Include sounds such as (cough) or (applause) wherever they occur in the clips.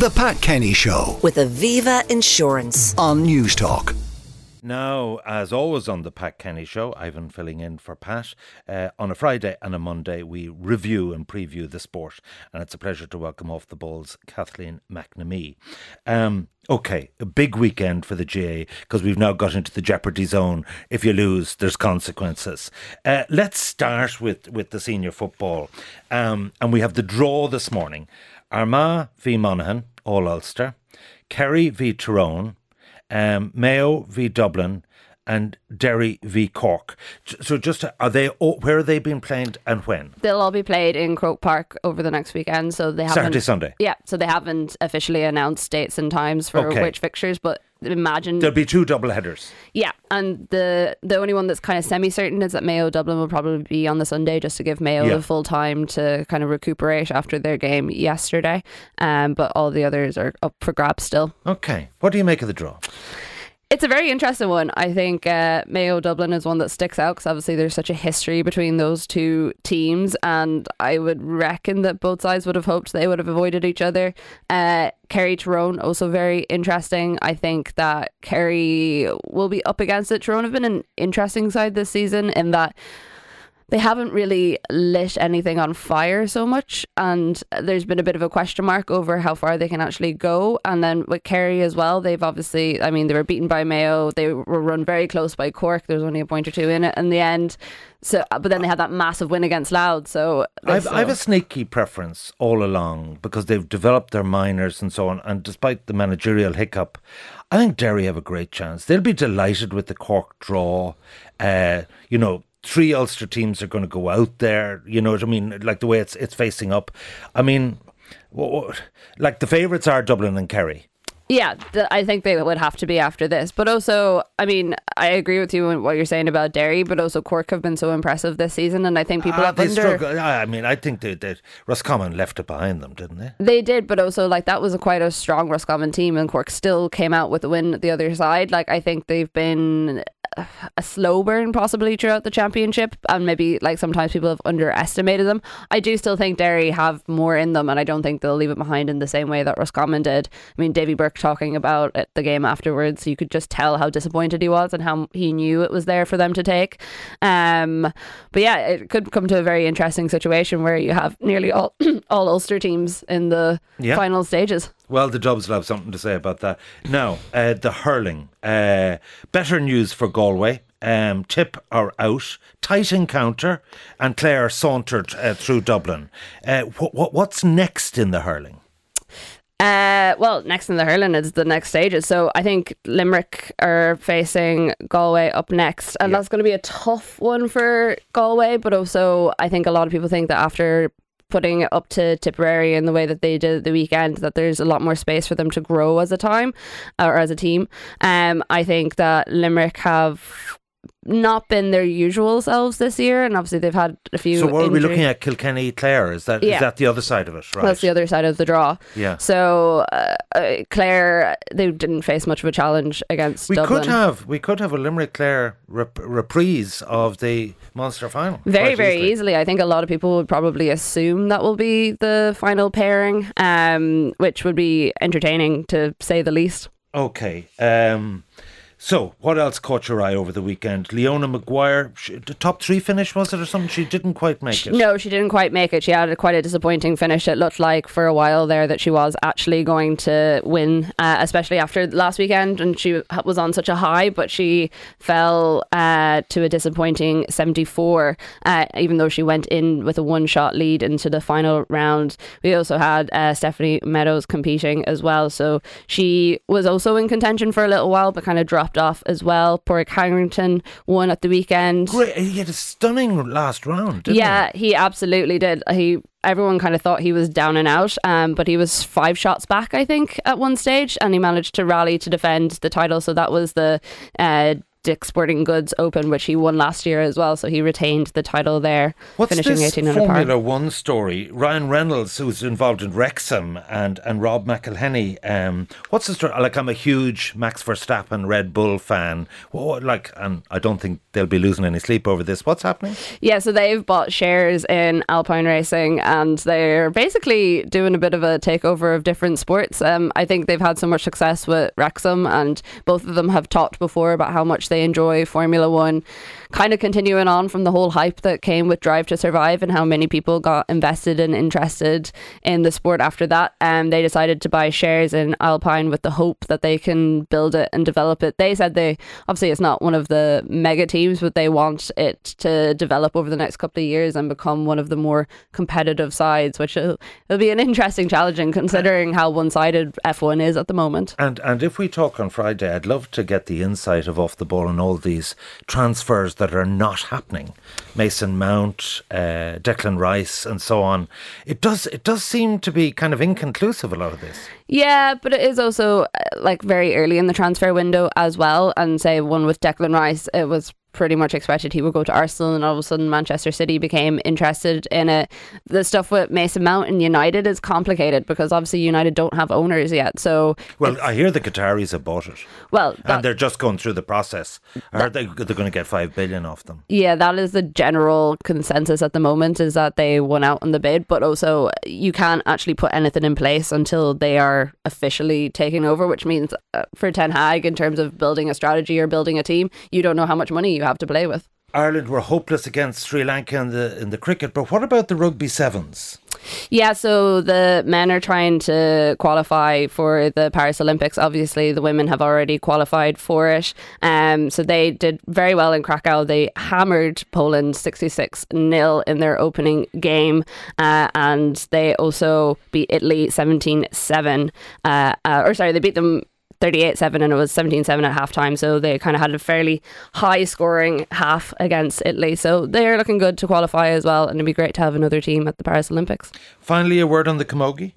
The Pat Kenny Show with Aviva Insurance. on News Talk. Now, as always on the Pat Kenny Show, Ivan filling in for Pat. Uh, on a Friday and a Monday, we review and preview the sport, and it's a pleasure to welcome off the balls Kathleen McNamee. Um, okay, a big weekend for the GAA because we've now got into the jeopardy zone. If you lose, there's consequences. Uh, let's start with with the senior football, um, and we have the draw this morning: Armagh v Monaghan, All Ulster, Kerry v Tyrone um, Mayo v Dublin, and Derry v Cork. So, just are they? Where are they being played and when? They'll all be played in Croke Park over the next weekend, so they haven't. Saturday, Sunday. Yeah, so they haven't officially announced dates and times for Okay. which fixtures, but imagine. There'll be two double headers. yeah, and the the only one that's kind of semi certain is that Mayo Dublin will probably be on the Sunday just to give Mayo Yeah. the full time to kind of recuperate after their game yesterday. Um, but all the others are up for grabs still. Okay. What do you make of the draw? It's a very interesting one. I think uh, Mayo Dublin is one that sticks out because obviously there's such a history between those two teams, and I would reckon that both sides would have hoped they would have avoided each other. Uh, Kerry Tyrone also very interesting. I think that Kerry will be up against it. Tyrone have been an interesting side this season in that they haven't really lit anything on fire so much and there's been a bit of a question mark over how far they can actually go and then with Kerry as well they've obviously I mean they were beaten by Mayo they were run very close by Cork there was only a point or two in it in the end so but then they had that massive win against Louth so I've, this- I've a sneaky preference all along because they've developed their minors and so on. And despite the managerial hiccup, I think Derry have a great chance. They'll be delighted with the Cork draw. Uh, you know, three Ulster teams are going to go out there. You know what I mean? Like the way it's it's facing up. I mean, like the favourites are Dublin and Kerry. Yeah, th- I think they would have to be after this. But also, I mean, I agree with you in what you're saying about Derry, but also Cork have been so impressive this season, and I think people Ah, have they under. I mean, I think that that Roscommon left it behind them, didn't they? They did, but also like that was a quite a strong Roscommon team, and Cork still came out with a win at the other side. Like I think they've been uh, a slow burn possibly throughout the championship, and maybe like sometimes people have underestimated them. I do still think Derry have more in them, and I don't think they'll leave it behind in the same way that Roscommon did. I mean, Davy Burke talking about the game afterwards, you could just tell how disappointed he was and how he knew it was there for them to take. Um, but yeah, it could come to a very interesting situation where you have nearly all (clears throat) all Ulster teams in the Yeah. final stages. Well, the Dubs will have something to say about that. Now, uh, the hurling. Uh, better news for Galway. Um, Tip are out. Tight encounter, and Clare sauntered uh, through Dublin. Uh, wh- wh- what's next in the hurling? Uh, well, next in the hurling is the next stages. So I think Limerick are facing Galway up next, and Yeah. that's going to be a tough one for Galway. But also, I think a lot of people think that after putting it up to Tipperary in the way that they did the weekend, that there's a lot more space for them to grow as a time or as a team. Um, I think that Limerick have not been their usual selves this year, and obviously they've had a few. So, what are we looking at? Kilkenny, Clare. Is that is Yeah. that the other side of it? Right. That's the other side of the draw. Yeah. So uh, uh, Clare, they didn't face much of a challenge against We Dublin. could have we could have a Limerick Clare rep- reprise of the Munster final. very, very easily. easily. I think a lot of people would probably assume that will be the final pairing, um, which would be entertaining to say the least. Okay. Um, so, what else caught your eye over the weekend? Leona Maguire, she, the top three finish was it or something? She didn't quite make it. No, she didn't quite make it. She had a, quite a disappointing finish. It looked like for a while there that she was actually going to win, uh, especially after last weekend, and she was on such a high, but she fell uh, to a disappointing 74, uh, even though she went in with a one shot lead into the final round. We also had uh, Stephanie Meadows competing as well, so she was also in contention for a little while, but kind of dropped off as well. Padraig Harrington won at the weekend. Great. He had a stunning last round, didn't Yeah, he absolutely did. He everyone kind of thought he was down and out, um, but he was five shots back, I think, at one stage, and he managed to rally to defend the title. So that was the uh, Dick Sporting Goods Open, which he won last year as well. So he retained the title there, What's finishing this 18 under par. Formula One story? Ryan Reynolds, who's involved in Wrexham, and and Rob McElhenney. Um, what's the story? Like, I'm a huge Max Verstappen Red Bull fan. What, like, and I don't think they'll be losing any sleep over this. What's happening? Yeah, so they've bought shares in Alpine Racing and they're basically doing a bit of a takeover of different sports. Um, I think they've had so much success with Wrexham and both of them have talked before about how much they enjoy Formula One. Kind of continuing on from the whole hype that came with Drive to Survive and how many people got invested and interested in the sport after that. And they decided to buy shares in Alpine with the hope that they can build it and develop it. They said they obviously it's not one of the mega teams, but they want it to develop over the next couple of years and become one of the more competitive sides, which will, will be an interesting challenge considering how one sided F1 is at the moment. And and if we talk on Friday, I'd love to get the insight of off the ball and all these transfers that are not happening. Mason Mount, uh, Declan Rice, and so on. It does it does seem to be kind of inconclusive a lot of this. Yeah, but it is also uh, like very early in the transfer window as well. And say one with Declan Rice, it was pretty much expected he would go to Arsenal, and all of a sudden Manchester City became interested in it. The stuff with Mason Mount and United is complicated because obviously United don't have owners yet. So Well, I hear the Qataris have bought it, well, that, and they're just going through the process. Are they? They're going to get five billion off them. yeah, that is the general consensus at the moment is that they won out on the bid, but also you can't actually put anything in place until they are officially taking over, which means uh, for Ten Hag in terms of building a strategy or building a team, you don't know how much money you have to play with. Ireland were hopeless against Sri Lanka in the in the cricket, but what about the rugby sevens? Yeah, so the men are trying to qualify for the Paris Olympics. Obviously, the women have already qualified for it. Um, so they did very well in Krakow. They hammered Poland 66 0 in their opening game. Uh, and they also beat Italy 17 7. Uh, uh, or sorry, they beat them 38 7 and it was 17 7 at half time. So they kind of had a fairly high scoring half against Italy. So they're looking good to qualify as well. And it'd be great to have another team at the Paris Olympics. Finally, a word on the camogie.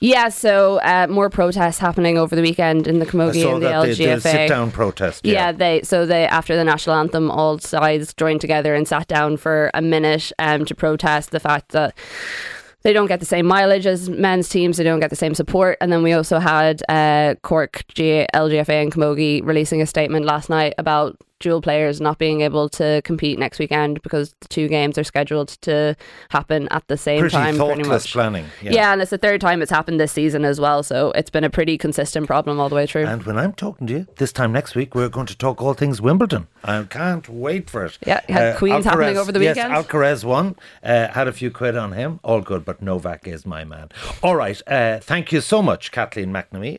Yeah, so uh, more protests happening over the weekend in the Camogie and the that they did a LGFA. sit-down protest. Yeah. they so they after the national anthem, all sides joined together and sat down for a minute um, to protest the fact that they don't get the same mileage as men's teams. They don't get the same support. And then we also had uh, Cork, G- LGFA, and Camogie releasing a statement last night about dual players not being able to compete next weekend because the two games are scheduled to happen at the same pretty time. Pretty thoughtless much. planning. Yeah. and it's the third time it's happened this season as well. So it's been a pretty consistent problem all the way through. And when I'm talking to you this time next week, we're going to talk all things Wimbledon. I can't wait for it. Uh, Yeah, had Queen's happening over the yes, weekend. Alcaraz won. Uh, had a few quid on him. All good, but Novak is my man. All right. Uh, thank you so much, Kathleen McNamee.